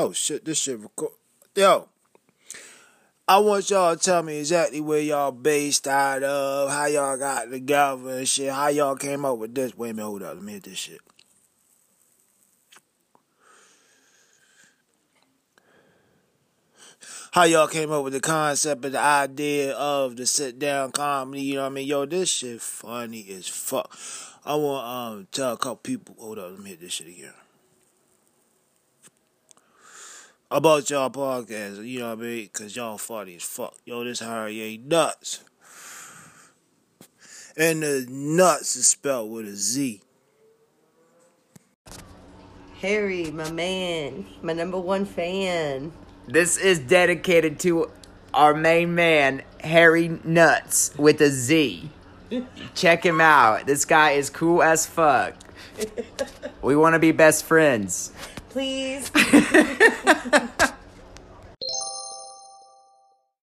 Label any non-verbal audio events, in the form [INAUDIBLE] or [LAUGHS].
Oh shit, this shit record. Yo, I want y'all to tell me exactly where y'all based out of, how y'all got together and shit, how y'all came up with this. Wait a minute, hold up, let me hit this shit. How y'all came up with the concept and the idea of the sit down comedy, you know what I mean? Yo, this shit funny as fuck. I want um tell a couple people hold up, let me hit this shit again about y'all podcast, you know what I mean? Cause y'all funny as fuck. Yo, this Harry ain't nuts. And the nuts is spelled with a Z. Harry, my man, my number one fan. This is dedicated to our main man, Harry Nutz, with a Z. Check him out. This guy is cool as fuck. [LAUGHS] We want to be best friends. Please. [LAUGHS]